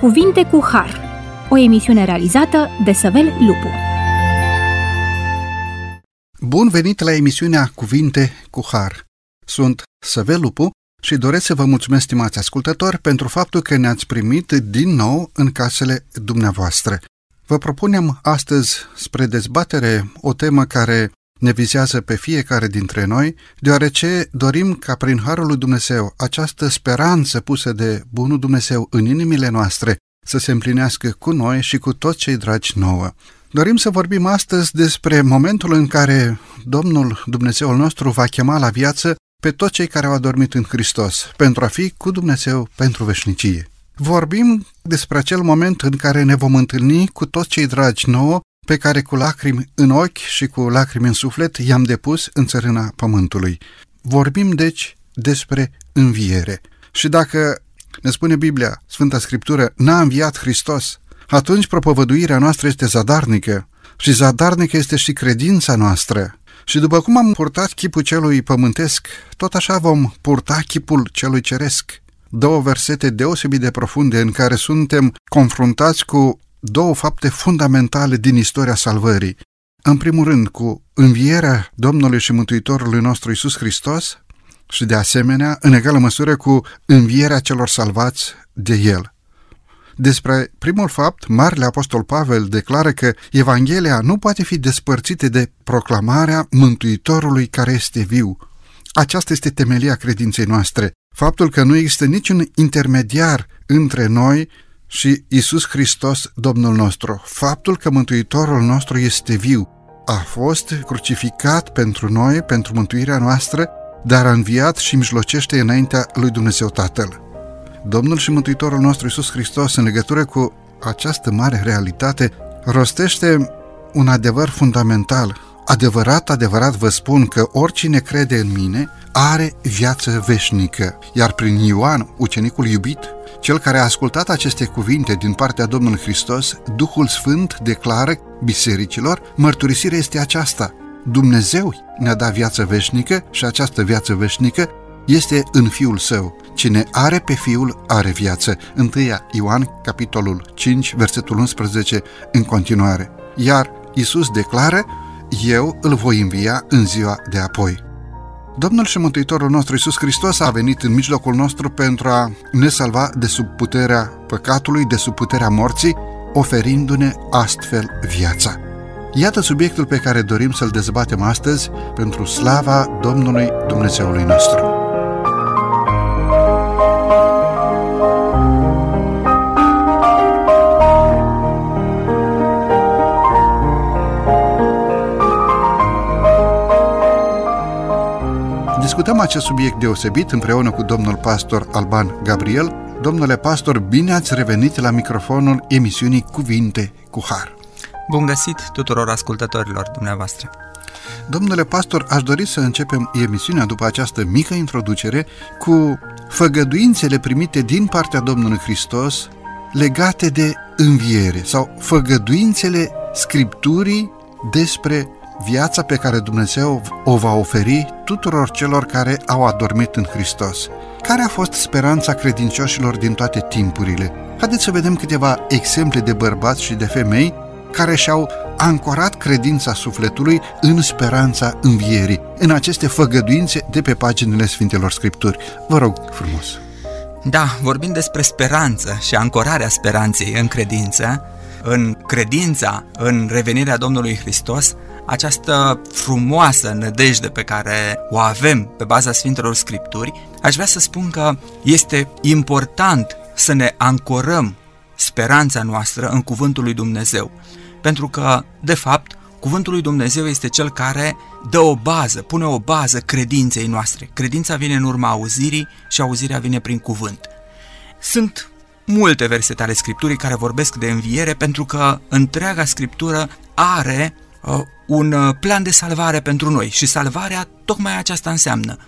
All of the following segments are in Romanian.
Cuvinte cu Har, o emisiune realizată de Săvel Lupu. Bun venit la emisiunea Cuvinte cu Har. Sunt Săvel Lupu și doresc să vă mulțumesc, stimați ascultători, pentru faptul că ne-ați primit din nou în casele dumneavoastră. Vă propunem astăzi spre dezbatere o temă care ne vizează pe fiecare dintre noi, deoarece dorim ca prin Harul lui Dumnezeu această speranță pusă de Bunul Dumnezeu în inimile noastre să se împlinească cu noi și cu toți cei dragi nouă. Dorim să vorbim astăzi despre momentul în care Domnul Dumnezeul nostru va chema la viață pe toți cei care au adormit în Hristos, pentru a fi cu Dumnezeu pentru veșnicie. Vorbim despre acel moment în care ne vom întâlni cu toți cei dragi nouă pe care cu lacrimi în ochi și cu lacrimi în suflet i-am depus în țărâna pământului. Vorbim, deci, despre înviere. Și dacă ne spune Biblia, Sfânta Scriptură, n-a înviat Hristos, atunci propovăduirea noastră este zadarnică și zadarnică este și credința noastră. Și după cum am purtat chipul celui pământesc, tot așa vom purta chipul celui ceresc. Două versete deosebit de profunde în care suntem confruntați cu două fapte fundamentale din istoria salvării. În primul rând, cu învierea Domnului și Mântuitorului nostru Isus Hristos și, de asemenea, în egală măsură cu învierea celor salvați de El. Despre primul fapt, Marele Apostol Pavel declară că Evanghelia nu poate fi despărțită de proclamarea Mântuitorului care este viu. Aceasta este temelia credinței noastre, faptul că nu există niciun intermediar între noi și Isus Hristos, Domnul nostru. Faptul că Mântuitorul nostru este viu, a fost crucificat pentru noi, pentru mântuirea noastră, dar a înviat și mijlocește înaintea lui Dumnezeu Tatăl. Domnul și Mântuitorul nostru Isus Hristos, în legătură cu această mare realitate, rostește un adevăr fundamental. Adevărat, adevărat vă spun că oricine crede în mine are viață veșnică, iar prin Ioan, ucenicul iubit, cel care a ascultat aceste cuvinte din partea Domnului Hristos, Duhul Sfânt declară bisericilor, mărturisirea este aceasta. Dumnezeu ne-a dat viață veșnică și această viață veșnică este în Fiul Său. Cine are pe Fiul are viață. 1 Ioan, capitolul 5, versetul 11, în continuare. Iar Isus declară, eu îl voi învia în ziua de apoi. Domnul și Mântuitorul nostru Iisus Hristos a venit în mijlocul nostru pentru a ne salva de sub puterea păcatului, de sub puterea morții, oferindu-ne astfel viața. Iată subiectul pe care dorim să-l dezbatem astăzi pentru slava Domnului Dumnezeului nostru. Discutăm acest subiect deosebit împreună cu domnul pastor Alban Gabriel. Domnule pastor, bine ați revenit la microfonul emisiunii Cuvinte cu Har. Bun găsit tuturor ascultătorilor dumneavoastră. Domnule pastor, aș dori să începem emisiunea după această mică introducere cu făgăduințele primite din partea Domnului Hristos legate de înviere sau făgăduințele Scripturii despre viața pe care Dumnezeu o va oferi tuturor celor care au adormit în Hristos. Care a fost speranța credincioșilor din toate timpurile? Haideți să vedem câteva exemple de bărbați și de femei care și-au ancorat credința sufletului în speranța învierii, în aceste făgăduințe de pe paginile Sfintelor Scripturi. Vă rog frumos! Da, vorbim despre speranță și ancorarea speranței în credință, în credința în revenirea Domnului Hristos, această frumoasă nădejde pe care o avem pe baza Sfintelor Scripturi, aș vrea să spun că este important să ne ancorăm speranța noastră în Cuvântul lui Dumnezeu. Pentru că, de fapt, Cuvântul lui Dumnezeu este cel care dă o bază, pune o bază credinței noastre. Credința vine în urma auzirii și auzirea vine prin cuvânt. Sunt multe versete ale Scripturii care vorbesc de înviere pentru că întreaga Scriptură are uh, un uh, plan de salvare pentru noi și salvarea tocmai aceasta înseamnă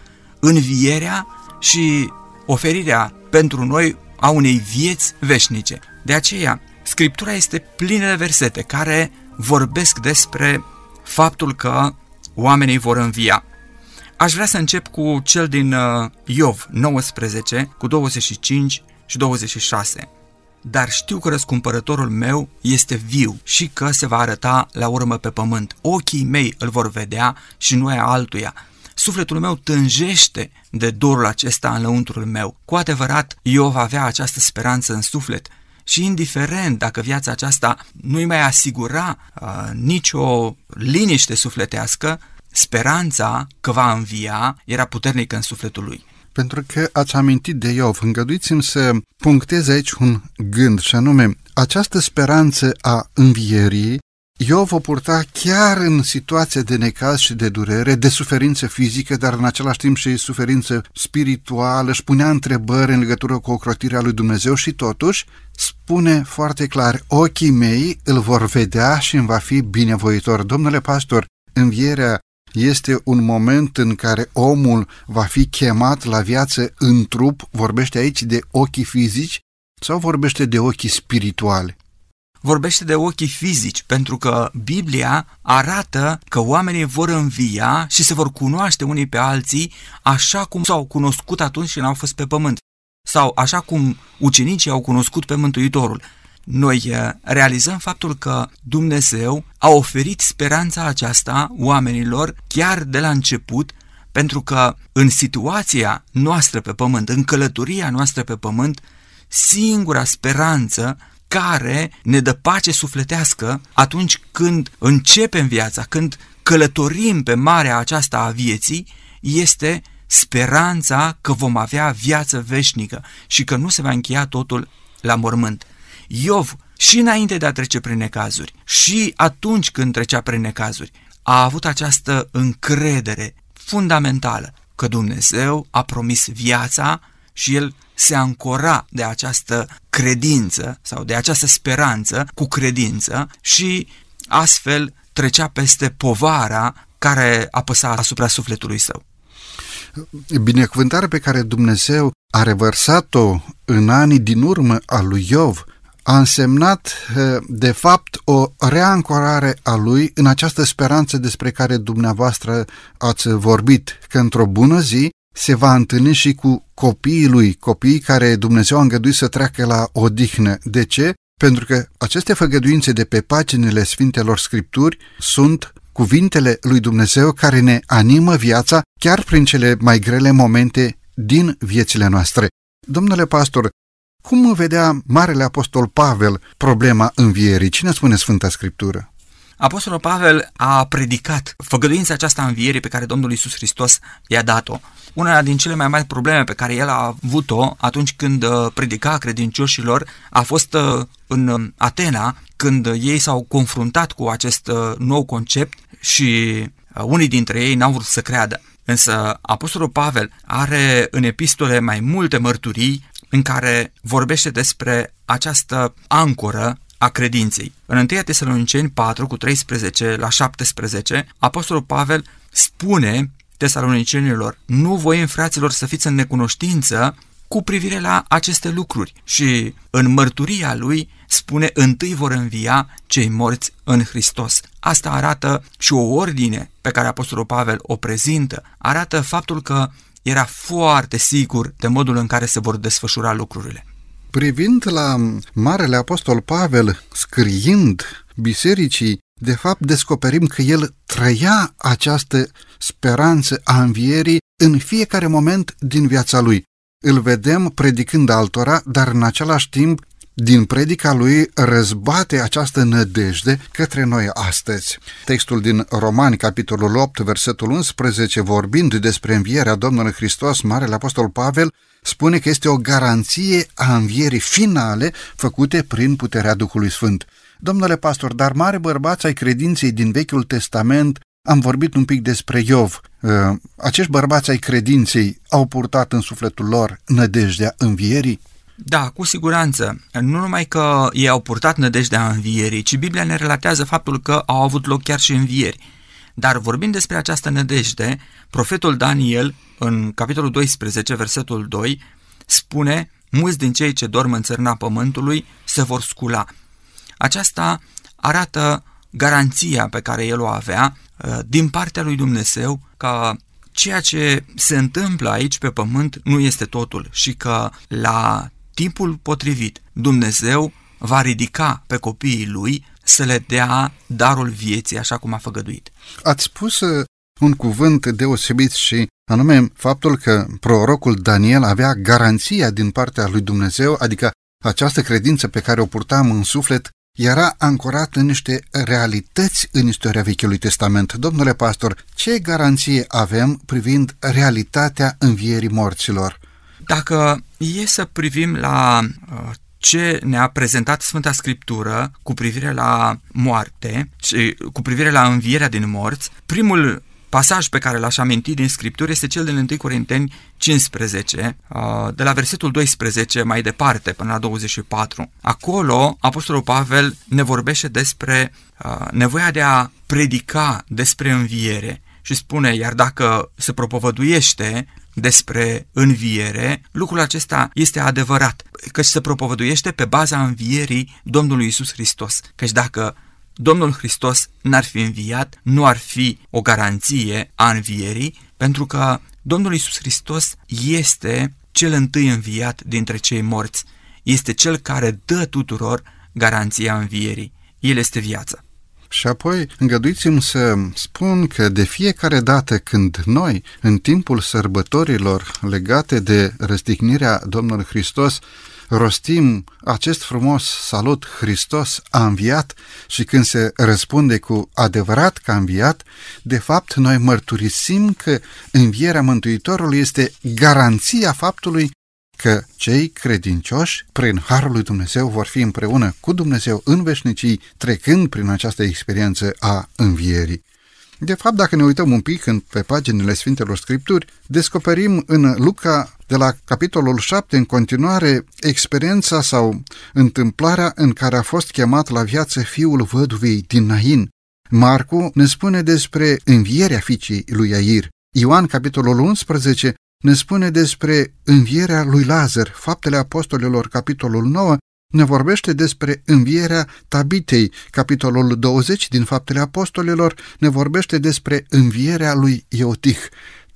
învierea și oferirea pentru noi a unei vieți veșnice. De aceea, Scriptura este plină de versete care vorbesc despre faptul că oamenii vor învia. Aș vrea să încep cu cel din uh, Iov 19, cu 25 și 26. Dar știu că răscumpărătorul meu este viu și că se va arăta la urmă pe pământ. Ochii mei îl vor vedea și nu ai altuia. Sufletul meu tânjește de dorul acesta în lăuntrul meu. Cu adevărat, eu va avea această speranță în suflet și indiferent dacă viața aceasta nu-i mai asigura uh, nicio liniște sufletească, speranța că va învia era puternică în sufletul lui. Pentru că ați amintit de Iov, îngăduiți-mi să punctez aici un gând, și anume, această speranță a învierii Iov o purta chiar în situația de necaz și de durere, de suferință fizică, dar în același timp și suferință spirituală, își punea întrebări în legătură cu ocrotirea lui Dumnezeu și totuși spune foarte clar, ochii mei îl vor vedea și îmi va fi binevoitor. Domnule pastor, învierea este un moment în care omul va fi chemat la viață în trup, vorbește aici de ochii fizici sau vorbește de ochii spirituale? Vorbește de ochii fizici, pentru că Biblia arată că oamenii vor învia și se vor cunoaște unii pe alții așa cum s-au cunoscut atunci când au fost pe pământ, sau așa cum ucenicii au cunoscut pe Mântuitorul noi eh, realizăm faptul că Dumnezeu a oferit speranța aceasta oamenilor chiar de la început, pentru că în situația noastră pe pământ, în călătoria noastră pe pământ, singura speranță care ne dă pace sufletească atunci când începem viața, când călătorim pe marea aceasta a vieții, este speranța că vom avea viață veșnică și că nu se va încheia totul la mormânt. Iov, și înainte de a trece prin necazuri, și atunci când trecea prin necazuri, a avut această încredere fundamentală că Dumnezeu a promis viața și el se ancora de această credință sau de această speranță cu credință și astfel trecea peste povara care apăsa asupra sufletului său. Binecuvântarea pe care Dumnezeu a revărsat-o în anii din urmă a lui Iov a însemnat, eh, de fapt, o reancorare a lui în această speranță despre care dumneavoastră ați vorbit, că într-o bună zi se va întâlni și cu copiii lui, copiii care Dumnezeu a îngăduit să treacă la odihnă. De ce? Pentru că aceste făgăduințe de pe paginile Sfintelor Scripturi sunt cuvintele lui Dumnezeu care ne animă viața chiar prin cele mai grele momente din viețile noastre. Domnule pastor, cum vedea Marele Apostol Pavel problema învierii? Cine spune Sfânta Scriptură? Apostolul Pavel a predicat făgăduința aceasta învierii pe care Domnul Iisus Hristos i-a dat-o. Una din cele mai mari probleme pe care el a avut-o atunci când uh, predica credincioșilor a fost uh, în um, Atena, când ei s-au confruntat cu acest uh, nou concept și unii dintre ei n-au vrut să creadă. Însă Apostolul Pavel are în epistole mai multe mărturii în care vorbește despre această ancoră a credinței. În 1 Tesaloniceni 4 cu 13 la 17, Apostolul Pavel spune tesalonicenilor, nu voi, fraților, să fiți în necunoștință cu privire la aceste lucruri și în mărturia lui spune întâi vor învia cei morți în Hristos. Asta arată și o ordine pe care Apostolul Pavel o prezintă, arată faptul că era foarte sigur de modul în care se vor desfășura lucrurile. Privind la Marele Apostol Pavel, scriind bisericii, de fapt descoperim că el trăia această speranță a învierii în fiecare moment din viața lui. Îl vedem predicând altora, dar în același timp din predica lui răzbate această nădejde către noi astăzi. Textul din Romani, capitolul 8, versetul 11, vorbind despre învierea Domnului Hristos, Marele Apostol Pavel, spune că este o garanție a învierii finale făcute prin puterea Duhului Sfânt. Domnule pastor, dar mare bărbați ai credinței din Vechiul Testament, am vorbit un pic despre Iov. Uh, acești bărbați ai credinței au purtat în sufletul lor nădejdea învierii? Da, cu siguranță. Nu numai că ei au purtat nădejdea învierii, ci Biblia ne relatează faptul că au avut loc chiar și învieri. Dar vorbind despre această nădejde, profetul Daniel, în capitolul 12, versetul 2, spune, mulți din cei ce dorm în țărna pământului se vor scula. Aceasta arată garanția pe care el o avea uh, din partea lui Dumnezeu că ceea ce se întâmplă aici pe pământ nu este totul și că la timpul potrivit, Dumnezeu va ridica pe copiii lui să le dea darul vieții așa cum a făgăduit. Ați spus uh, un cuvânt deosebit și anume faptul că prorocul Daniel avea garanția din partea lui Dumnezeu, adică această credință pe care o purtam în suflet era ancorat în niște realități în istoria Vechiului Testament. Domnule pastor, ce garanție avem privind realitatea învierii morților? Dacă e să privim la uh, ce ne-a prezentat Sfânta Scriptură cu privire la moarte și cu privire la învierea din morți, primul pasaj pe care l-aș aminti din Scriptură este cel din 1 Corinteni 15, uh, de la versetul 12 mai departe până la 24. Acolo, Apostolul Pavel ne vorbește despre uh, nevoia de a predica despre înviere și spune, iar dacă se propovăduiește despre înviere, lucrul acesta este adevărat, căci se propovăduiește pe baza învierii Domnului Isus Hristos. Căci dacă Domnul Hristos n-ar fi înviat, nu ar fi o garanție a învierii, pentru că Domnul Isus Hristos este cel întâi înviat dintre cei morți, este cel care dă tuturor garanția învierii. El este viața. Și apoi îngăduiți-mi să spun că de fiecare dată când noi, în timpul sărbătorilor legate de răstignirea Domnului Hristos, rostim acest frumos salut Hristos a înviat și când se răspunde cu adevărat că a înviat, de fapt noi mărturisim că învierea Mântuitorului este garanția faptului că cei credincioși, prin Harul lui Dumnezeu, vor fi împreună cu Dumnezeu în veșnicii, trecând prin această experiență a învierii. De fapt, dacă ne uităm un pic în, pe paginile Sfintelor Scripturi, descoperim în Luca, de la capitolul 7 în continuare, experiența sau întâmplarea în care a fost chemat la viață fiul văduvei din Nain. Marcu ne spune despre învierea fiicei lui Air. Ioan, capitolul 11, ne spune despre învierea lui Lazar. Faptele Apostolilor, capitolul 9, ne vorbește despre învierea Tabitei. Capitolul 20 din Faptele Apostolilor ne vorbește despre învierea lui Iotih.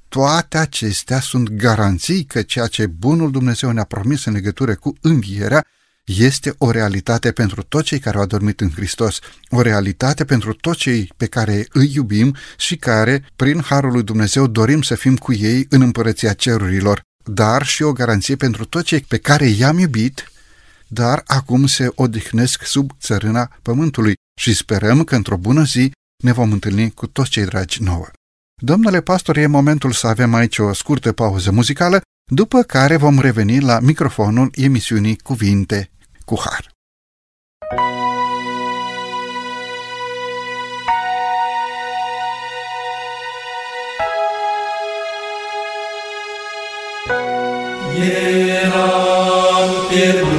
Toate acestea sunt garanții că ceea ce bunul Dumnezeu ne-a promis în legătură cu învierea este o realitate pentru toți cei care au adormit în Hristos, o realitate pentru toți cei pe care îi iubim și care, prin Harul lui Dumnezeu, dorim să fim cu ei în împărăția cerurilor, dar și o garanție pentru toți cei pe care i-am iubit, dar acum se odihnesc sub țărâna pământului și sperăm că într-o bună zi ne vom întâlni cu toți cei dragi nouă. Domnule pastor, e momentul să avem aici o scurtă pauză muzicală, după care vom reveni la microfonul emisiunii Cuvinte cu Har. Eram pierdut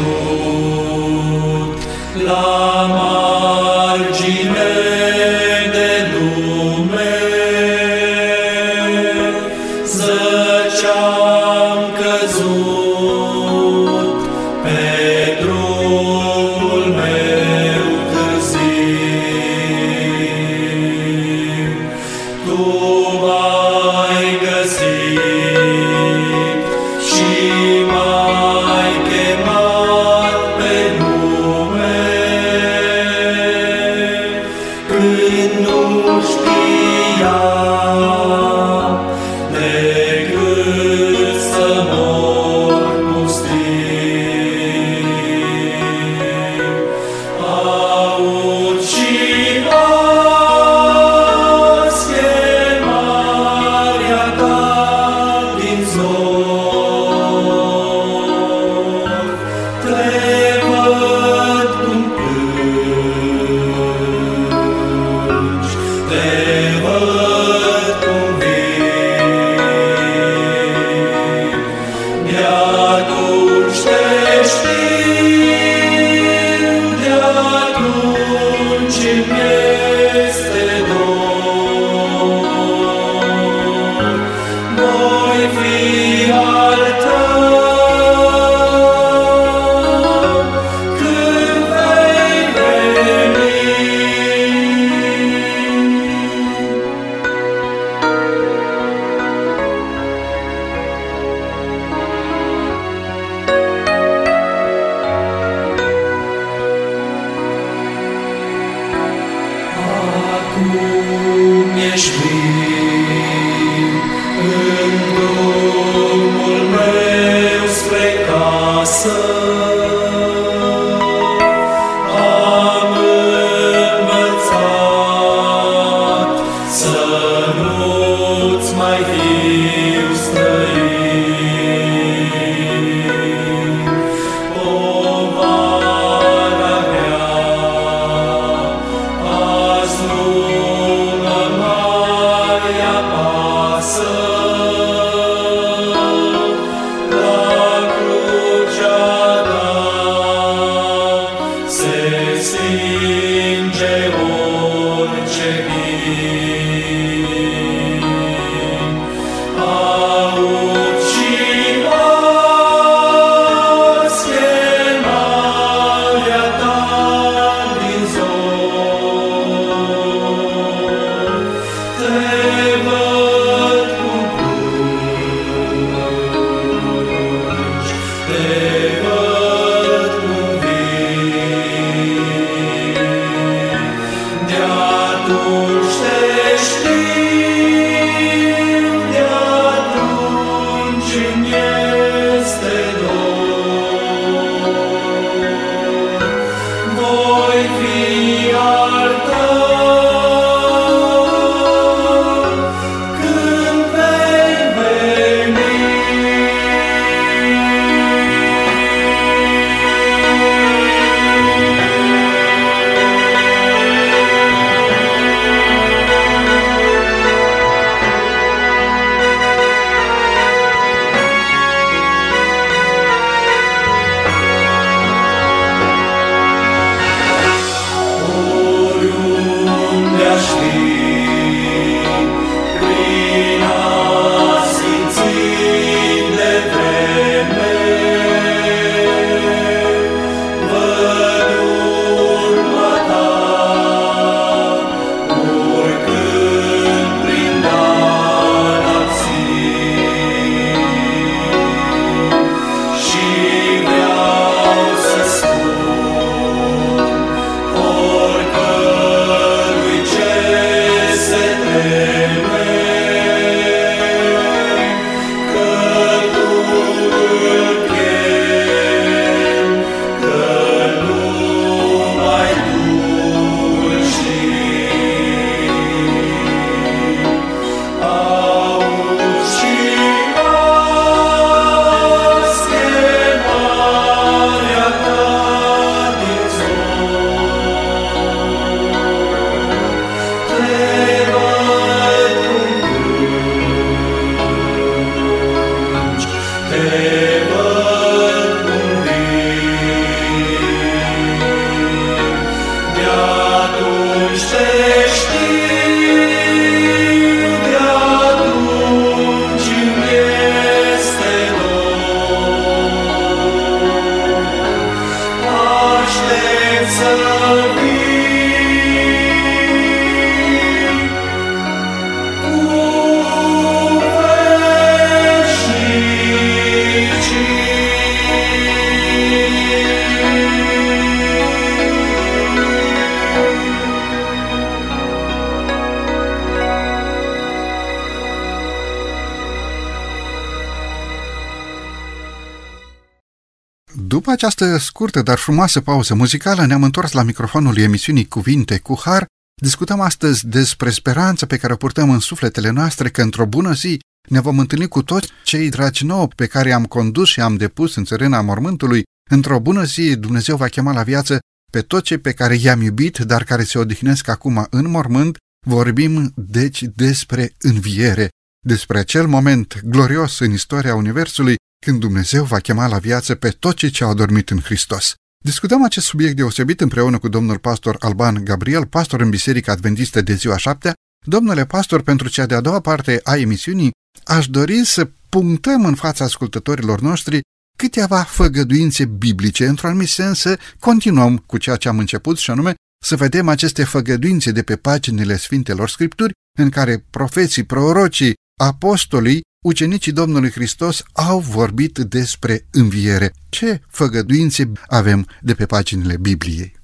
După această scurtă, dar frumoasă pauză muzicală, ne-am întors la microfonul emisiunii Cuvinte cu Har. Discutăm astăzi despre speranța pe care o purtăm în sufletele noastre că într-o bună zi ne vom întâlni cu toți cei dragi nouă pe care i-am condus și am depus în țărâna mormântului. Într-o bună zi Dumnezeu va chema la viață pe toți cei pe care i-am iubit, dar care se odihnesc acum în mormânt. Vorbim, deci, despre înviere, despre acel moment glorios în istoria Universului când Dumnezeu va chema la viață pe toți cei ce au dormit în Hristos. Discutăm acest subiect deosebit împreună cu domnul pastor Alban Gabriel, pastor în Biserica Adventistă de ziua șaptea. Domnule pastor, pentru cea de-a doua parte a emisiunii, aș dori să punctăm în fața ascultătorilor noștri câteva făgăduințe biblice. Într-un anumit sens să continuăm cu ceea ce am început și anume să vedem aceste făgăduințe de pe paginile Sfintelor Scripturi în care profeții, prorocii, apostolii, ucenicii Domnului Hristos au vorbit despre înviere. Ce făgăduințe avem de pe paginile Bibliei?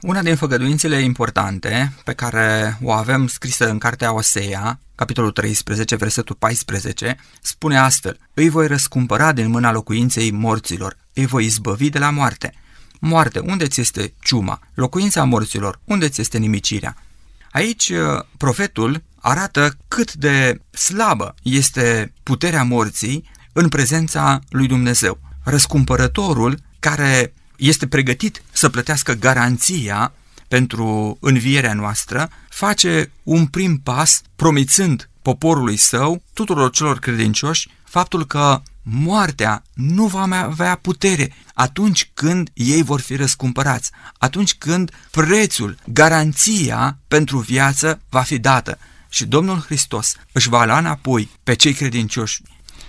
Una din făgăduințele importante pe care o avem scrisă în cartea Osea, capitolul 13, versetul 14, spune astfel Îi voi răscumpăra din mâna locuinței morților, îi voi izbăvi de la moarte. Moarte, unde ți este ciuma? Locuința morților, unde ți este nimicirea? Aici, profetul arată cât de slabă este puterea morții în prezența lui Dumnezeu. Răscumpărătorul care este pregătit să plătească garanția pentru învierea noastră, face un prim pas promițând poporului său, tuturor celor credincioși, faptul că moartea nu va mai avea putere atunci când ei vor fi răscumpărați, atunci când prețul, garanția pentru viață va fi dată și Domnul Hristos își va lua înapoi pe cei credincioși.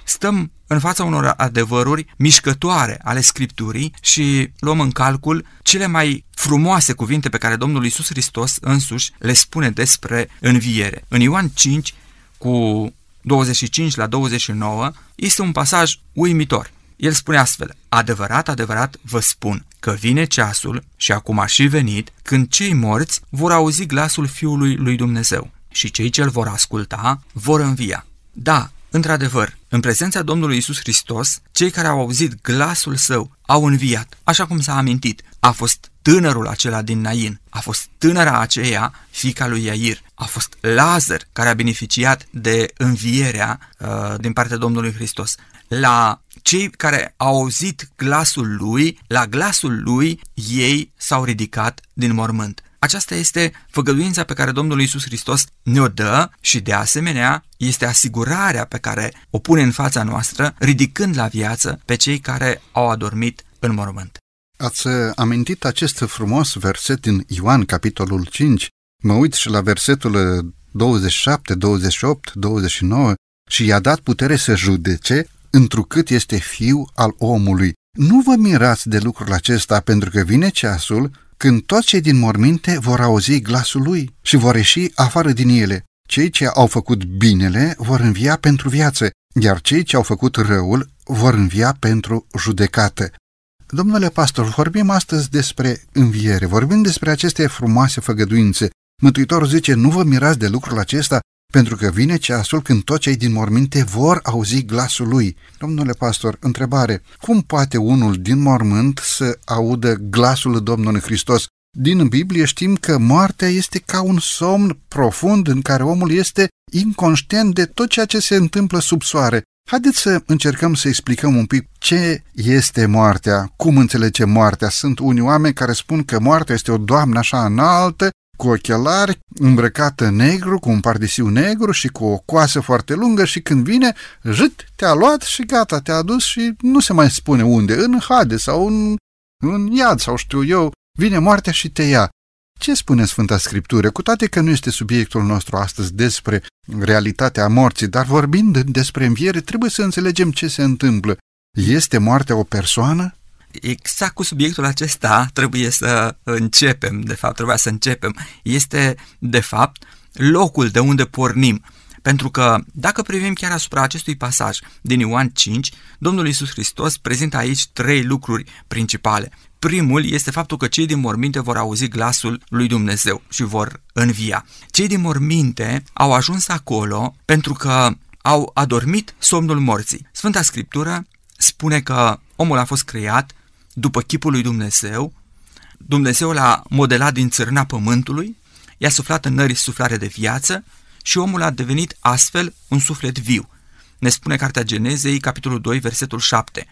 Stăm în fața unor adevăruri mișcătoare ale Scripturii și luăm în calcul cele mai frumoase cuvinte pe care Domnul Isus Hristos însuși le spune despre înviere. În Ioan 5, cu 25 la 29, este un pasaj uimitor. El spune astfel, adevărat, adevărat vă spun că vine ceasul și acum a și venit când cei morți vor auzi glasul Fiului lui Dumnezeu și cei ce îl vor asculta vor învia. Da, Într-adevăr, în prezența Domnului Isus Hristos, cei care au auzit glasul său au înviat, așa cum s-a amintit. A fost tânărul acela din Nain, a fost tânăra aceea, fica lui Iair, a fost Lazar care a beneficiat de învierea uh, din partea Domnului Hristos. La cei care au auzit glasul lui, la glasul lui, ei s-au ridicat din mormânt. Aceasta este făgăduința pe care Domnul Iisus Hristos ne-o dă și de asemenea este asigurarea pe care o pune în fața noastră, ridicând la viață pe cei care au adormit în mormânt. Ați amintit acest frumos verset din Ioan, capitolul 5. Mă uit și la versetul 27, 28, 29 și i-a dat putere să judece, întrucât este fiu al omului. Nu vă mirați de lucrul acesta, pentru că vine ceasul când toți cei din morminte vor auzi glasul lui și vor ieși afară din ele. Cei ce au făcut binele vor învia pentru viață, iar cei ce au făcut răul vor învia pentru judecată. Domnule pastor, vorbim astăzi despre înviere, vorbim despre aceste frumoase făgăduințe. Mântuitorul zice, nu vă mirați de lucrul acesta, pentru că vine ceasul când toți cei din morminte vor auzi glasul lui. Domnule pastor, întrebare, cum poate unul din mormânt să audă glasul Domnului Hristos? Din Biblie știm că moartea este ca un somn profund în care omul este inconștient de tot ceea ce se întâmplă sub soare. Haideți să încercăm să explicăm un pic ce este moartea, cum înțelegem moartea. Sunt unii oameni care spun că moartea este o doamnă așa înaltă cu ochelari, îmbrăcată negru, cu un pardisiu negru și cu o coasă foarte lungă și când vine, jât, te-a luat și gata, te-a dus și nu se mai spune unde, în Hade sau în, în iad sau știu eu, vine moartea și te ia. Ce spune Sfânta Scriptură? Cu toate că nu este subiectul nostru astăzi despre realitatea morții, dar vorbind despre înviere, trebuie să înțelegem ce se întâmplă. Este moartea o persoană? Exact cu subiectul acesta trebuie să începem, de fapt, trebuia să începem. Este, de fapt, locul de unde pornim. Pentru că, dacă privim chiar asupra acestui pasaj din Ioan 5, Domnul Isus Hristos prezintă aici trei lucruri principale. Primul este faptul că cei din morminte vor auzi glasul lui Dumnezeu și vor învia. Cei din morminte au ajuns acolo pentru că au adormit somnul morții. Sfânta Scriptură spune că omul a fost creat după chipul lui Dumnezeu, Dumnezeu l-a modelat din țărâna pământului, i-a suflat în nări suflare de viață și omul a devenit astfel un suflet viu. Ne spune Cartea Genezei, capitolul 2, versetul 7.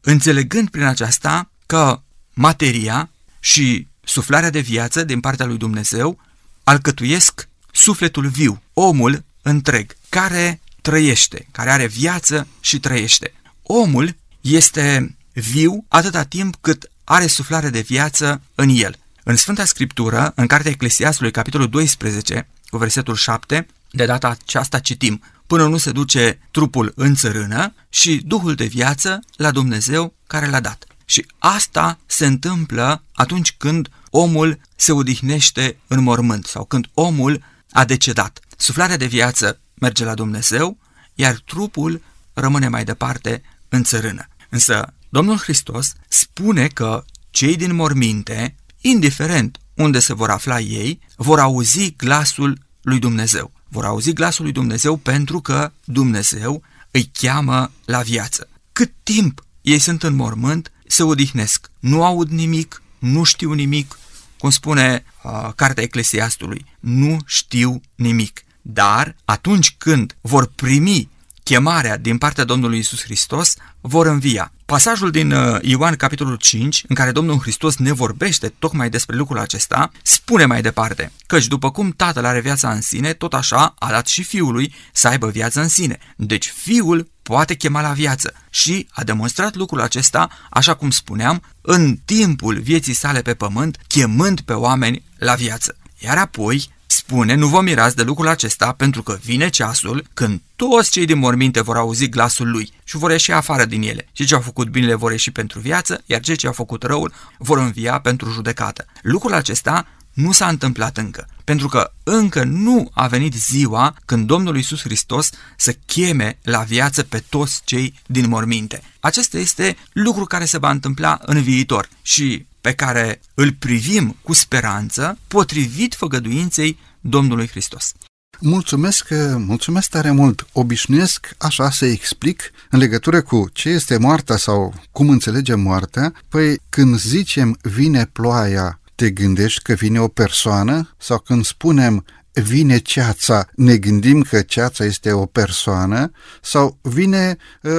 Înțelegând prin aceasta că materia și suflarea de viață din partea lui Dumnezeu alcătuiesc sufletul viu, omul întreg, care trăiește, care are viață și trăiește. Omul este viu atâta timp cât are suflare de viață în el. În Sfânta Scriptură, în Cartea Eclesiastului, capitolul 12, cu versetul 7, de data aceasta citim, până nu se duce trupul în țărână și Duhul de viață la Dumnezeu care l-a dat. Și asta se întâmplă atunci când omul se odihnește în mormânt sau când omul a decedat. Suflarea de viață merge la Dumnezeu, iar trupul rămâne mai departe în țărână. Însă Domnul Hristos spune că cei din morminte, indiferent unde se vor afla ei, vor auzi glasul lui Dumnezeu. Vor auzi glasul lui Dumnezeu pentru că Dumnezeu îi cheamă la viață. Cât timp ei sunt în mormânt, se odihnesc. Nu aud nimic, nu știu nimic, cum spune uh, Cartea Eclesiastului, nu știu nimic. dar atunci când vor primi chemarea din partea Domnului Isus Hristos, vor învia. Pasajul din uh, Ioan, capitolul 5, în care Domnul Hristos ne vorbește tocmai despre lucrul acesta, spune mai departe, căci după cum Tatăl are viața în sine, tot așa a dat și Fiului să aibă viață în sine. Deci Fiul poate chema la viață și a demonstrat lucrul acesta, așa cum spuneam, în timpul vieții sale pe pământ, chemând pe oameni la viață. Iar apoi, Spune, nu vă mirați de lucrul acesta, pentru că vine ceasul când toți cei din morminte vor auzi glasul lui și vor ieși afară din ele. Și ce au făcut binele vor ieși pentru viață, iar cei ce au făcut răul vor învia pentru judecată. Lucrul acesta nu s-a întâmplat încă, pentru că încă nu a venit ziua când Domnul Iisus Hristos să cheme la viață pe toți cei din morminte. Acesta este lucru care se va întâmpla în viitor și pe care îl privim cu speranță potrivit făgăduinței Domnului Hristos. Mulțumesc, mulțumesc tare mult. Obișnuiesc așa să explic în legătură cu ce este moartea sau cum înțelegem moartea. Păi când zicem vine ploaia, te gândești că vine o persoană sau când spunem vine ceața, ne gândim că ceața este o persoană sau vine uh,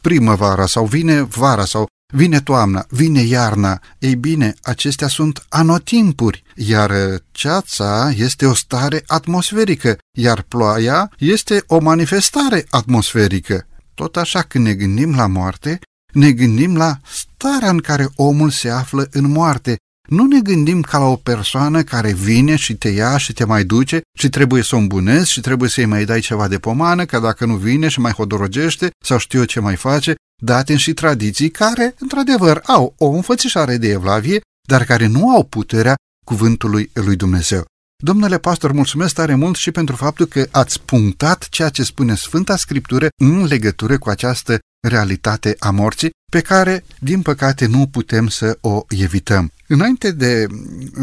primăvara sau vine vara sau Vine toamna, vine iarna, ei bine, acestea sunt anotimpuri, iar ceața este o stare atmosferică, iar ploaia este o manifestare atmosferică. Tot așa când ne gândim la moarte, ne gândim la starea în care omul se află în moarte. Nu ne gândim ca la o persoană care vine și te ia și te mai duce și trebuie să o îmbunezi și trebuie să-i mai dai ceva de pomană, că dacă nu vine și mai hodorogește sau știu eu ce mai face, date și tradiții care, într-adevăr, au o înfățișare de evlavie, dar care nu au puterea cuvântului lui Dumnezeu. Domnule pastor, mulțumesc tare mult și pentru faptul că ați punctat ceea ce spune Sfânta Scriptură în legătură cu această realitate a morții, pe care, din păcate, nu putem să o evităm. Înainte de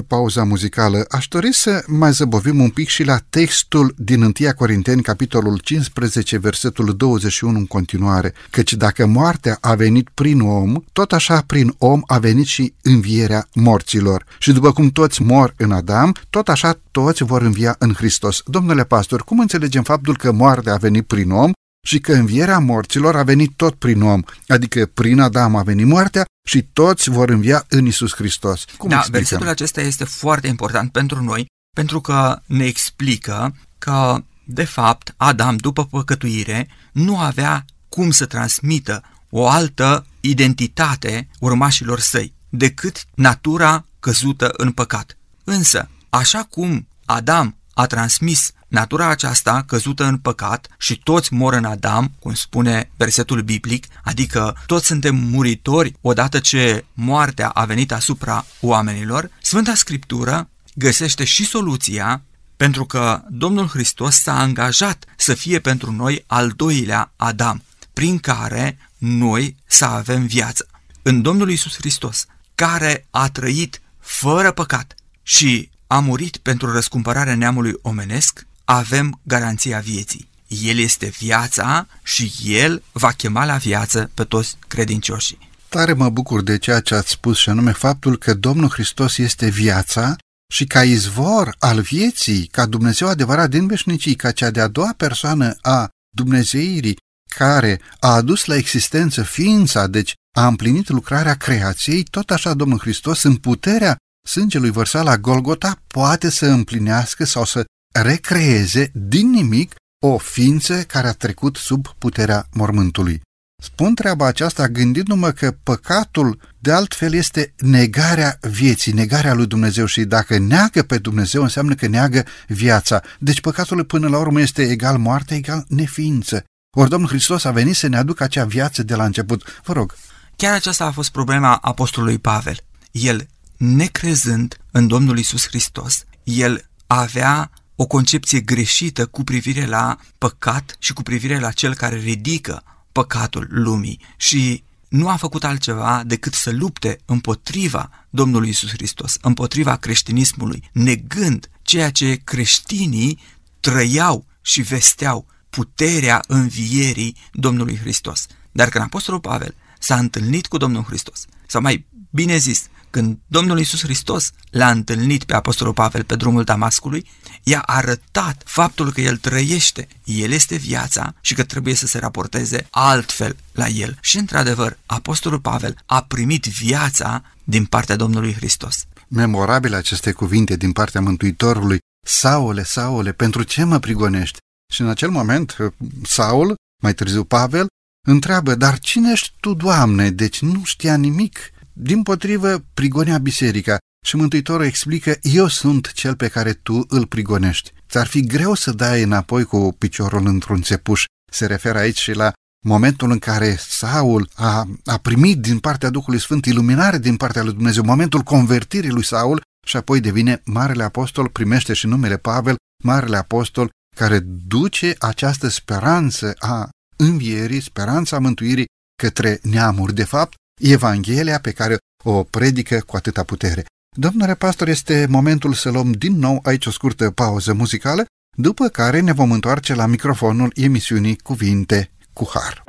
pauza muzicală, aș dori să mai zăbovim un pic și la textul din 1 Corinteni, capitolul 15, versetul 21 în continuare, căci dacă moartea a venit prin om, tot așa prin om a venit și învierea morților. Și după cum toți mor în Adam, tot așa toți vor învia în Hristos. Domnule pastor, cum înțelegem faptul că moartea a venit prin om și că învierea morților a venit tot prin om, adică prin Adam a venit moartea și toți vor învia în Isus Hristos. Cum da, explicăm? versetul acesta este foarte important pentru noi, pentru că ne explică că, de fapt, Adam, după păcătuire, nu avea cum să transmită o altă identitate urmașilor săi decât natura căzută în păcat. Însă, așa cum Adam a transmis natura aceasta căzută în păcat și toți mor în Adam, cum spune versetul biblic, adică toți suntem muritori odată ce moartea a venit asupra oamenilor, Sfânta Scriptură găsește și soluția pentru că Domnul Hristos s-a angajat să fie pentru noi al doilea Adam, prin care noi să avem viață. În Domnul Isus Hristos, care a trăit fără păcat și a murit pentru răscumpărarea neamului omenesc, avem garanția vieții. El este viața și El va chema la viață pe toți credincioșii. Tare mă bucur de ceea ce ați spus și anume faptul că Domnul Hristos este viața și ca izvor al vieții, ca Dumnezeu adevărat din veșnicii, ca cea de-a doua persoană a Dumnezeirii, care a adus la existență ființa, deci a împlinit lucrarea creației, tot așa Domnul Hristos, în puterea sângelui vărsat la Golgota, poate să împlinească sau să recreeze din nimic o ființă care a trecut sub puterea mormântului. Spun treaba aceasta gândindu-mă că păcatul de altfel este negarea vieții, negarea lui Dumnezeu și dacă neagă pe Dumnezeu înseamnă că neagă viața. Deci păcatul până la urmă este egal moarte, egal neființă. Ori Domnul Hristos a venit să ne aducă acea viață de la început. Vă rog. Chiar aceasta a fost problema apostolului Pavel. El, necrezând în Domnul Isus Hristos, el avea o concepție greșită cu privire la păcat și cu privire la cel care ridică păcatul lumii și nu a făcut altceva decât să lupte împotriva Domnului Isus Hristos, împotriva creștinismului, negând ceea ce creștinii trăiau și vesteau, puterea învierii Domnului Hristos. Dar când Apostolul Pavel s-a întâlnit cu Domnul Hristos, sau mai bine zis, Când Domnul Iisus Hristos l-a întâlnit pe Apostolul Pavel pe drumul Damascului, i-a arătat faptul că el trăiește, el este viața și că trebuie să se raporteze altfel la el. Și într-adevăr, Apostolul Pavel a primit viața din partea Domnului Hristos. Memorabile aceste cuvinte din partea Mântuitorului, Saule, Saule, pentru ce mă prigonești? Și în acel moment, Saul, mai târziu Pavel, întreabă, dar cine ești tu, Doamne? Deci nu știa nimic. Din potrivă, prigonea biserica și Mântuitorul explică, eu sunt cel pe care tu îl prigonești. Ți-ar fi greu să dai înapoi cu piciorul într-un țepuș. Se referă aici și la momentul în care Saul a, a primit din partea Duhului Sfânt iluminare din partea lui Dumnezeu, momentul convertirii lui Saul și apoi devine Marele Apostol, primește și numele Pavel, Marele Apostol, care duce această speranță a învierii, speranța mântuirii către neamuri. De fapt, Evanghelia pe care o predică cu atâta putere. Domnule pastor, este momentul să luăm din nou aici o scurtă pauză muzicală, după care ne vom întoarce la microfonul emisiunii Cuvinte cu Har.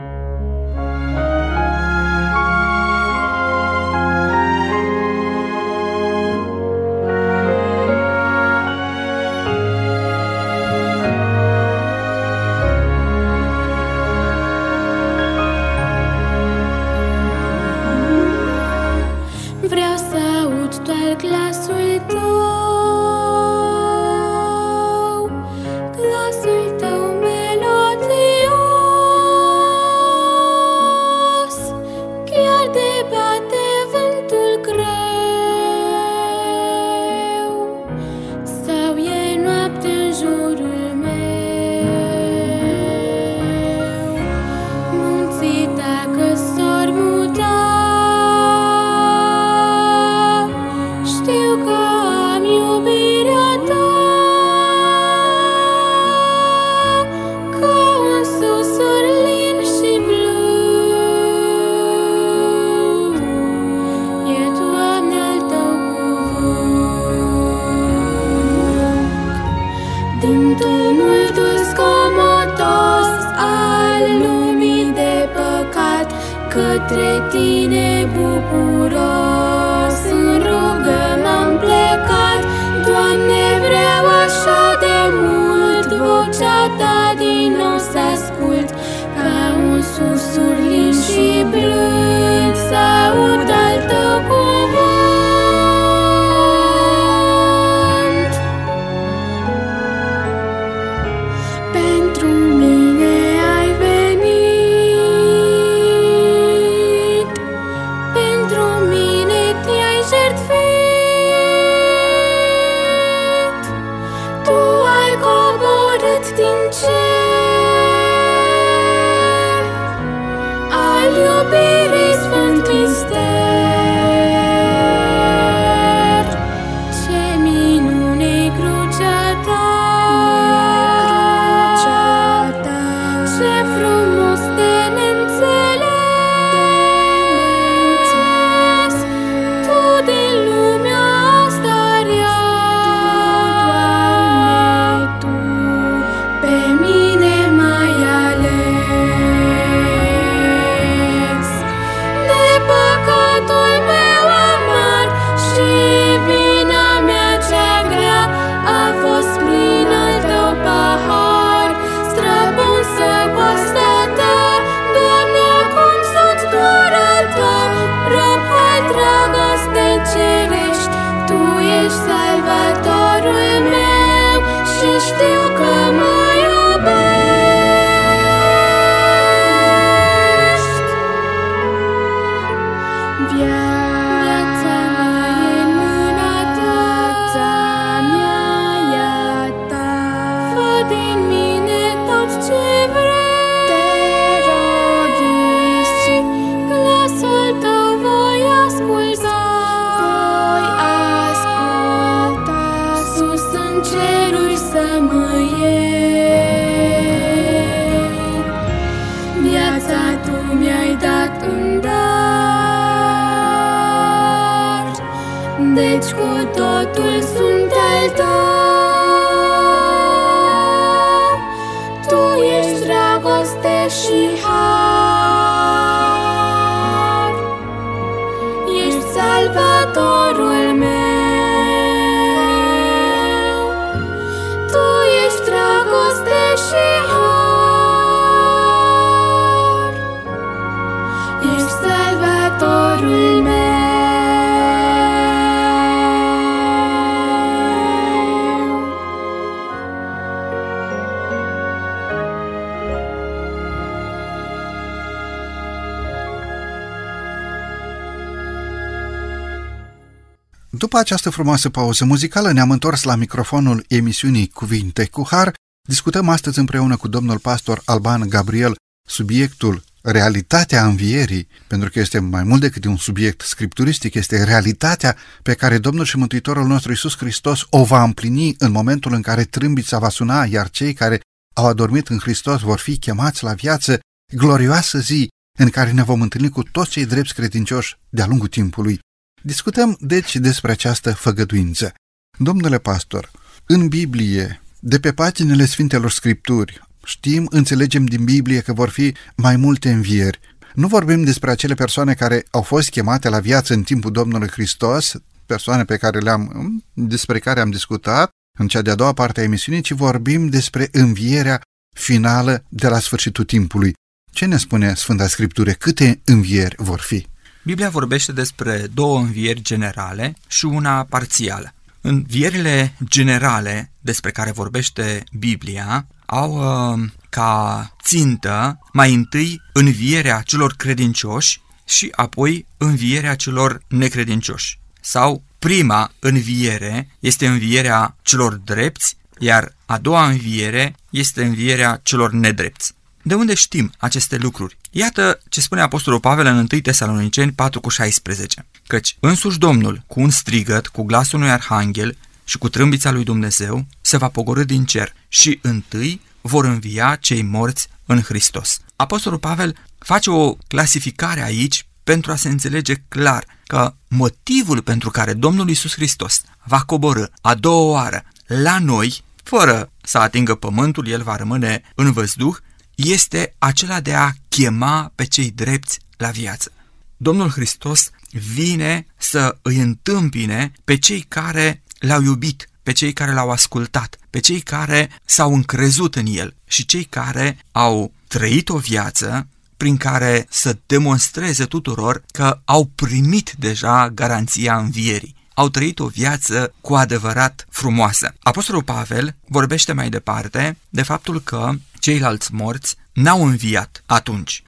După această frumoasă pauză muzicală ne-am întors la microfonul emisiunii Cuvinte cu Har. Discutăm astăzi împreună cu domnul pastor Alban Gabriel subiectul realitatea învierii, pentru că este mai mult decât un subiect scripturistic, este realitatea pe care Domnul și Mântuitorul nostru Isus Hristos o va împlini în momentul în care trâmbița va suna, iar cei care au adormit în Hristos vor fi chemați la viață, glorioasă zi în care ne vom întâlni cu toți cei drepți credincioși de-a lungul timpului. Discutăm deci despre această făgăduință. Domnule pastor, în Biblie, de pe paginile Sfintelor Scripturi, știm, înțelegem din Biblie că vor fi mai multe învieri. Nu vorbim despre acele persoane care au fost chemate la viață în timpul Domnului Hristos, persoane pe care le-am, despre care am discutat în cea de-a doua parte a emisiunii, ci vorbim despre învierea finală de la sfârșitul timpului. Ce ne spune Sfânta Scriptură? Câte învieri vor fi? Biblia vorbește despre două învieri generale și una parțială. Învierile generale despre care vorbește Biblia au uh, ca țintă mai întâi învierea celor credincioși și apoi învierea celor necredincioși. Sau prima înviere este învierea celor drepți, iar a doua înviere este învierea celor nedrepți. De unde știm aceste lucruri? Iată ce spune Apostolul Pavel în 1 Tesaloniceni 4 cu 16. Căci însuși Domnul, cu un strigăt, cu glasul unui arhanghel și cu trâmbița lui Dumnezeu, se va pogorâ din cer și întâi vor învia cei morți în Hristos. Apostolul Pavel face o clasificare aici pentru a se înțelege clar că motivul pentru care Domnul Isus Hristos va coborâ a doua oară la noi, fără să atingă pământul, el va rămâne în văzduh, este acela de a chema pe cei drepți la viață. Domnul Hristos vine să îi întâmpine pe cei care l-au iubit, pe cei care l-au ascultat, pe cei care s-au încrezut în el și cei care au trăit o viață prin care să demonstreze tuturor că au primit deja garanția învierii. Au trăit o viață cu adevărat frumoasă. Apostolul Pavel vorbește mai departe de faptul că ceilalți morți n-au înviat atunci.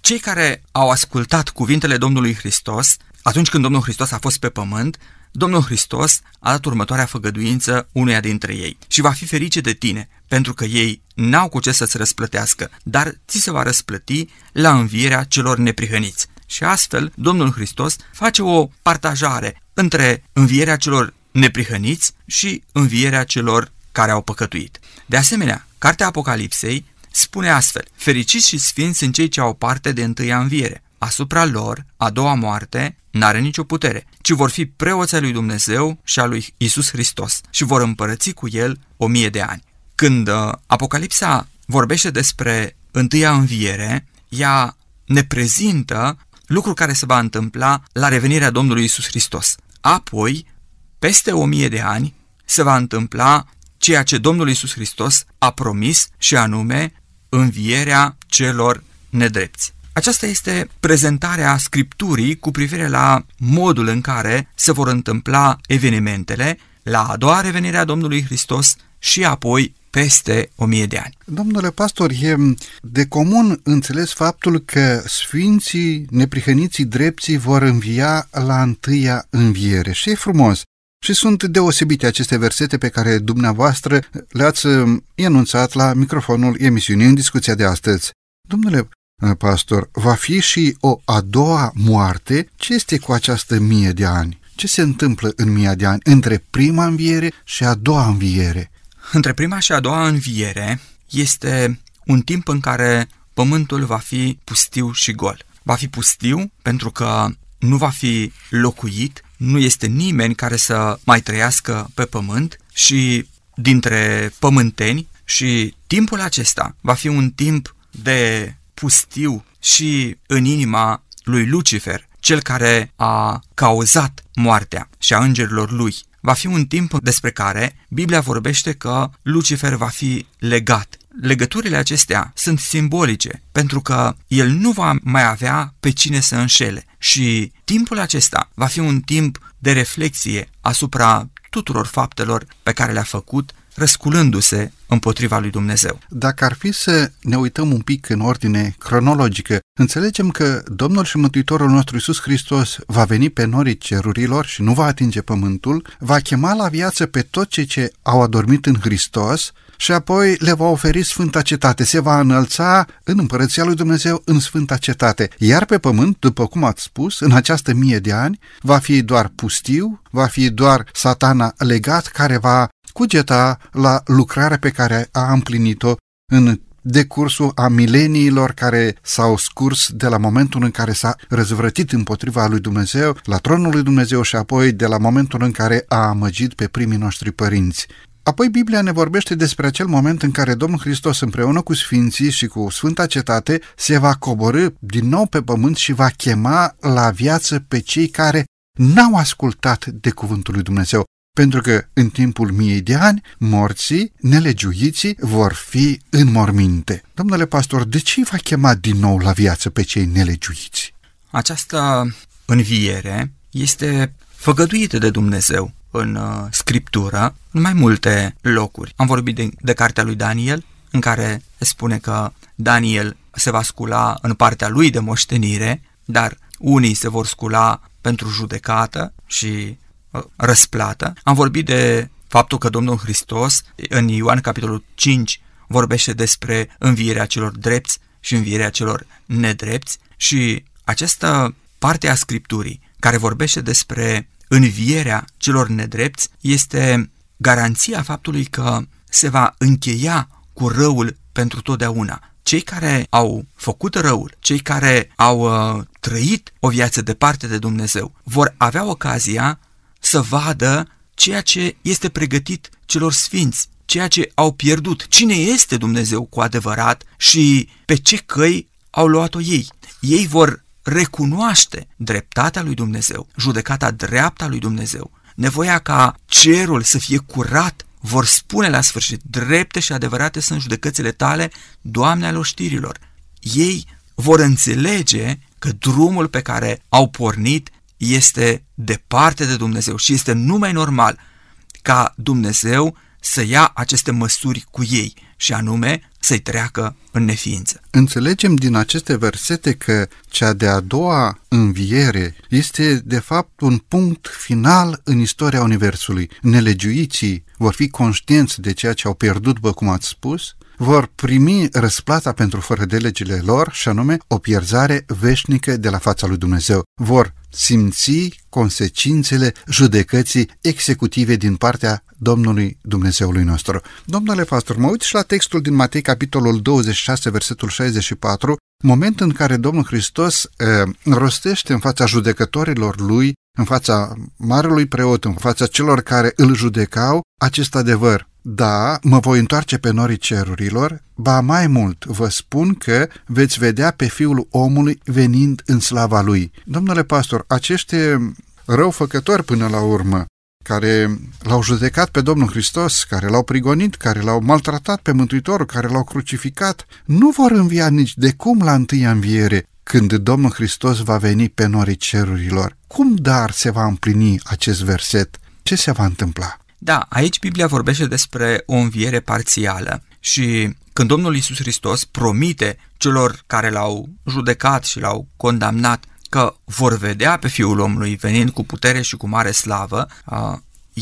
Cei care au ascultat cuvintele Domnului Hristos, atunci când Domnul Hristos a fost pe pământ, Domnul Hristos a dat următoarea făgăduință unuia dintre ei și va fi ferice de tine, pentru că ei n-au cu ce să-ți răsplătească, dar ți se va răsplăti la învierea celor neprihăniți. Și astfel, Domnul Hristos face o partajare între învierea celor neprihăniți și învierea celor care au păcătuit. De asemenea, Cartea Apocalipsei spune astfel, fericiți și sfinți sunt cei ce au parte de întâia înviere. Asupra lor, a doua moarte, n-are nicio putere, ci vor fi preoții lui Dumnezeu și a lui Isus Hristos și vor împărăți cu el o mie de ani. Când uh, Apocalipsa vorbește despre întâia înviere, ea ne prezintă lucru care se va întâmpla la revenirea Domnului Isus Hristos. Apoi, peste o mie de ani, se va întâmpla ceea ce Domnul Isus Hristos a promis și anume învierea celor nedrepți. Aceasta este prezentarea Scripturii cu privire la modul în care se vor întâmpla evenimentele la a doua revenire a Domnului Hristos și apoi peste o mie de ani. Domnule pastor, e de comun înțeles faptul că sfinții, neprihăniții drepții vor învia la întâia înviere. Și e frumos. Și sunt deosebite aceste versete pe care dumneavoastră le-ați enunțat la microfonul emisiunii în discuția de astăzi. Domnule pastor, va fi și o a doua moarte? Ce este cu această mie de ani? Ce se întâmplă în mie de ani între prima înviere și a doua înviere? Între prima și a doua înviere este un timp în care pământul va fi pustiu și gol. Va fi pustiu pentru că nu va fi locuit, nu este nimeni care să mai trăiască pe pământ și dintre pământeni și timpul acesta va fi un timp de pustiu și în inima lui Lucifer, cel care a cauzat moartea și a îngerilor lui. Va fi un timp despre care Biblia vorbește că Lucifer va fi legat. Legăturile acestea sunt simbolice, pentru că el nu va mai avea pe cine să înșele. Și timpul acesta va fi un timp de reflexie asupra tuturor faptelor pe care le-a făcut, răsculându-se împotriva lui Dumnezeu. Dacă ar fi să ne uităm un pic în ordine cronologică, înțelegem că Domnul și Mântuitorul nostru Iisus Hristos va veni pe norii cerurilor și nu va atinge pământul, va chema la viață pe toți cei ce au adormit în Hristos și apoi le va oferi Sfânta Cetate. Se va înălța în Împărăția lui Dumnezeu în Sfânta Cetate. Iar pe pământ, după cum ați spus, în această mie de ani, va fi doar pustiu, va fi doar satana legat care va cugeta la lucrarea pe care a împlinit-o în decursul a mileniilor care s-au scurs de la momentul în care s-a răzvrătit împotriva lui Dumnezeu, la tronul lui Dumnezeu și apoi de la momentul în care a amăgit pe primii noștri părinți. Apoi Biblia ne vorbește despre acel moment în care Domnul Hristos împreună cu Sfinții și cu Sfânta Cetate se va coborâ din nou pe pământ și va chema la viață pe cei care n-au ascultat de cuvântul lui Dumnezeu. Pentru că în timpul miei de ani, morții, nelegiuiții vor fi în morminte. Domnule pastor, de ce va chema din nou la viață pe cei nelegiuiți? Această înviere este făgăduită de Dumnezeu în uh, scriptură, în mai multe locuri. Am vorbit de, de cartea lui Daniel, în care spune că Daniel se va scula în partea lui de moștenire, dar unii se vor scula pentru judecată și uh, răsplată. Am vorbit de faptul că Domnul Hristos, în Ioan capitolul 5, vorbește despre învierea celor drepți și învierea celor nedrepți și această parte a Scripturii care vorbește despre învierea celor nedrepți este garanția faptului că se va încheia cu răul pentru totdeauna. Cei care au făcut răul, cei care au uh, trăit o viață departe de Dumnezeu, vor avea ocazia să vadă ceea ce este pregătit celor sfinți, ceea ce au pierdut, cine este Dumnezeu cu adevărat și pe ce căi au luat-o ei. Ei vor recunoaște dreptatea lui Dumnezeu, judecata dreapta lui Dumnezeu, nevoia ca cerul să fie curat, vor spune la sfârșit, drepte și adevărate sunt judecățile tale, Doamne al oștirilor. Ei vor înțelege că drumul pe care au pornit este departe de Dumnezeu și este numai normal ca Dumnezeu să ia aceste măsuri cu ei și anume să-i treacă în neființă. Înțelegem din aceste versete că cea de-a doua înviere este de fapt un punct final în istoria Universului. Nelegiuiții vor fi conștienți de ceea ce au pierdut, după cum ați spus, vor primi răsplata pentru fără de legile lor și anume o pierzare veșnică de la fața lui Dumnezeu. Vor simți consecințele judecății executive din partea Domnului Dumnezeului nostru. Domnule pastor, mă uit și la textul din Matei, capitolul 26, versetul 64, moment în care Domnul Hristos uh, rostește în fața judecătorilor lui, în fața marelui preot, în fața celor care îl judecau, acest adevăr. Da, mă voi întoarce pe norii cerurilor, ba mai mult, vă spun că veți vedea pe Fiul omului venind în slava lui. Domnule pastor, acești răufăcători până la urmă, care l-au judecat pe Domnul Hristos, care l-au prigonit, care l-au maltratat pe Mântuitorul, care l-au crucificat, nu vor învia nici de cum la întâia înviere, când Domnul Hristos va veni pe norii cerurilor. Cum dar se va împlini acest verset? Ce se va întâmpla? Da, aici Biblia vorbește despre o înviere parțială și când Domnul Isus Hristos promite celor care l-au judecat și l-au condamnat că vor vedea pe Fiul omului venind cu putere și cu mare slavă, uh,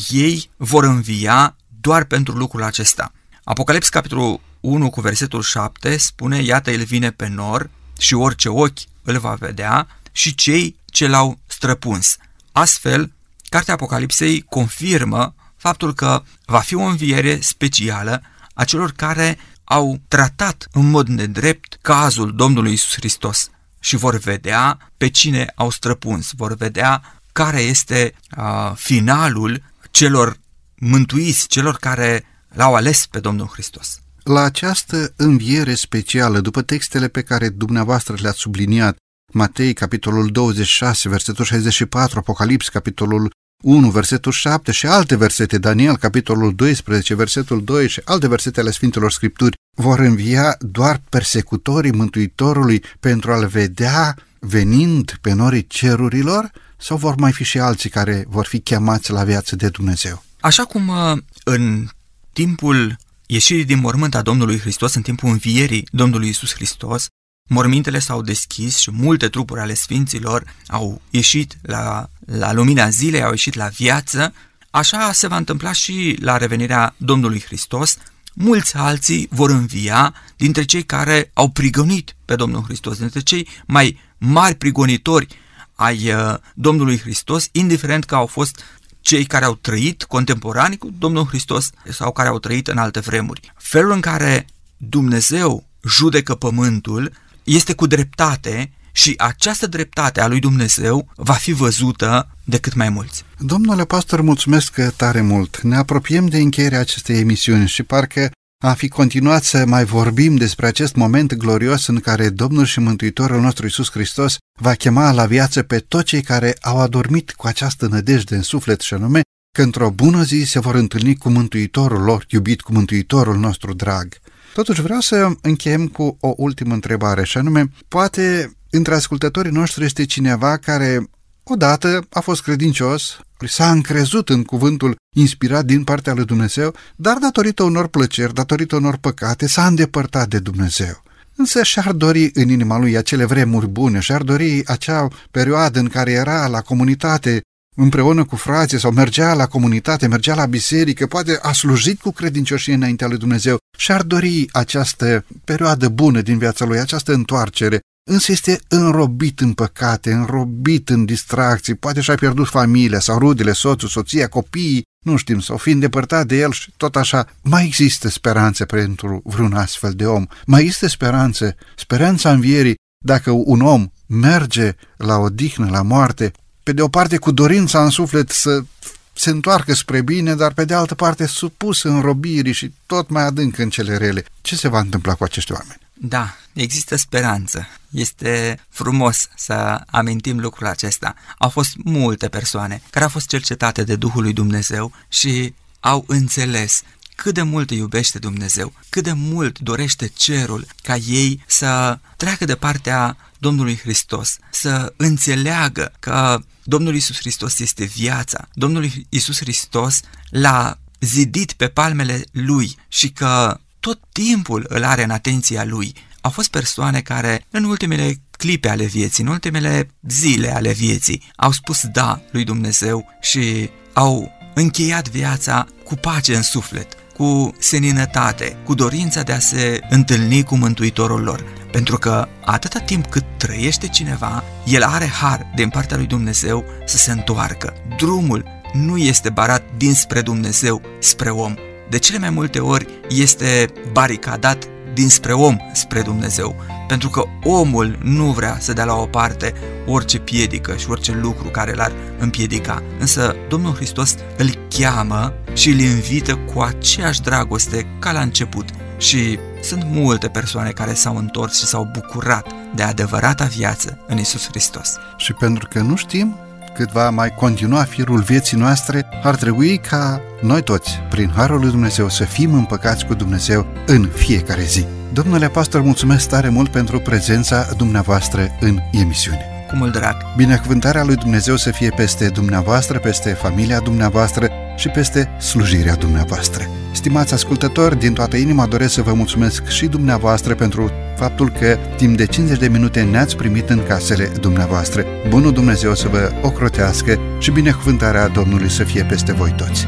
ei vor învia doar pentru lucrul acesta. Apocalips capitolul 1 cu versetul 7 spune, iată el vine pe nor și orice ochi îl va vedea și cei ce l-au străpuns. Astfel, Cartea Apocalipsei confirmă faptul că va fi o înviere specială a celor care au tratat în mod nedrept cazul Domnului Isus Hristos și vor vedea pe cine au străpuns, vor vedea care este uh, finalul celor mântuiți, celor care l-au ales pe Domnul Hristos. La această înviere specială, după textele pe care dumneavoastră le-ați subliniat, Matei, capitolul 26, versetul 64, Apocalips, capitolul 1, versetul 7 și alte versete, Daniel, capitolul 12, versetul 2 și alte versete ale Sfintelor Scripturi, vor învia doar persecutorii Mântuitorului pentru a-L vedea venind pe norii cerurilor sau vor mai fi și alții care vor fi chemați la viață de Dumnezeu? Așa cum uh, în timpul ieșirii din mormânt a Domnului Hristos, în timpul învierii Domnului Isus Hristos, mormintele s-au deschis și multe trupuri ale sfinților au ieșit la, la lumina zilei, au ieșit la viață, așa se va întâmpla și la revenirea Domnului Hristos, mulți alții vor învia dintre cei care au prigonit pe Domnul Hristos, dintre cei mai mari prigonitori ai uh, Domnului Hristos, indiferent că au fost cei care au trăit contemporani cu Domnul Hristos sau care au trăit în alte vremuri. Felul în care Dumnezeu judecă pământul este cu dreptate și această dreptate a lui Dumnezeu va fi văzută de cât mai mulți. Domnule pastor, mulțumesc tare mult. Ne apropiem de încheierea acestei emisiuni și parcă a fi continuat să mai vorbim despre acest moment glorios în care Domnul și Mântuitorul nostru Isus Hristos va chema la viață pe toți cei care au adormit cu această nădejde în suflet și anume că într-o bună zi se vor întâlni cu Mântuitorul lor, iubit cu Mântuitorul nostru drag. Totuși vreau să încheiem cu o ultimă întrebare și anume, poate între ascultătorii noștri este cineva care odată a fost credincios, s-a încrezut în cuvântul inspirat din partea lui Dumnezeu, dar datorită unor plăceri, datorită unor păcate, s-a îndepărtat de Dumnezeu. Însă și-ar dori în inima lui acele vremuri bune, și-ar dori acea perioadă în care era la comunitate împreună cu frații sau mergea la comunitate, mergea la biserică, poate a slujit cu credincioșie înaintea lui Dumnezeu și ar dori această perioadă bună din viața lui, această întoarcere, însă este înrobit în păcate, înrobit în distracții, poate și-a pierdut familia sau rudele, soțul, soția, copiii, nu știm, sau fi îndepărtat de el și tot așa. Mai există speranțe pentru vreun astfel de om. Mai există speranțe, speranța învierii, dacă un om merge la odihnă, la moarte, pe de o parte cu dorința în suflet să se întoarcă spre bine, dar pe de altă parte supus în robirii și tot mai adânc în cele rele. Ce se va întâmpla cu acești oameni? Da, există speranță. Este frumos să amintim lucrul acesta. Au fost multe persoane care au fost cercetate de Duhul lui Dumnezeu și au înțeles cât de mult îi iubește Dumnezeu, cât de mult dorește cerul ca ei să treacă de partea Domnului Hristos, să înțeleagă că Domnul Isus Hristos este viața, Domnul Isus Hristos l-a zidit pe palmele lui și că tot timpul îl are în atenția lui. Au fost persoane care, în ultimele clipe ale vieții, în ultimele zile ale vieții, au spus da lui Dumnezeu și au încheiat viața cu pace în suflet, cu seninătate, cu dorința de a se întâlni cu Mântuitorul lor. Pentru că atâta timp cât trăiește cineva, el are har din partea lui Dumnezeu să se întoarcă. Drumul nu este barat dinspre Dumnezeu spre om. De cele mai multe ori este baricadat dinspre om spre Dumnezeu, pentru că omul nu vrea să dea la o parte orice piedică și orice lucru care l-ar împiedica. Însă Domnul Hristos îl cheamă și îl invită cu aceeași dragoste ca la început. Și sunt multe persoane care s-au întors și s-au bucurat de adevărata viață în Isus Hristos. Și pentru că nu știm cât va mai continua firul vieții noastre, ar trebui ca noi toți, prin Harul lui Dumnezeu, să fim împăcați cu Dumnezeu în fiecare zi. Domnule pastor, mulțumesc tare mult pentru prezența dumneavoastră în emisiune. Cu mult drag! Binecuvântarea lui Dumnezeu să fie peste dumneavoastră, peste familia dumneavoastră și peste slujirea dumneavoastră. Stimați ascultători, din toată inima doresc să vă mulțumesc și dumneavoastră pentru faptul că timp de 50 de minute ne-ați primit în casele dumneavoastră. Bunul Dumnezeu să vă ocrotească și binecuvântarea Domnului să fie peste voi toți.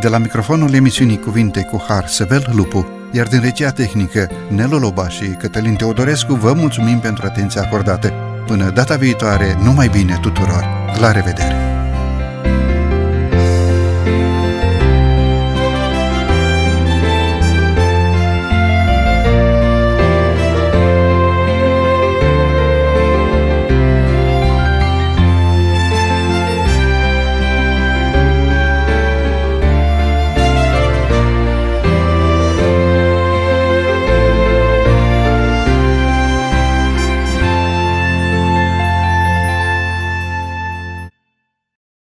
De la microfonul emisiunii Cuvinte cu Har Sevel Lupu, iar din regia tehnică Nelu Loba și Cătălin Teodorescu vă mulțumim pentru atenția acordată. Până data viitoare, numai bine tuturor! La revedere!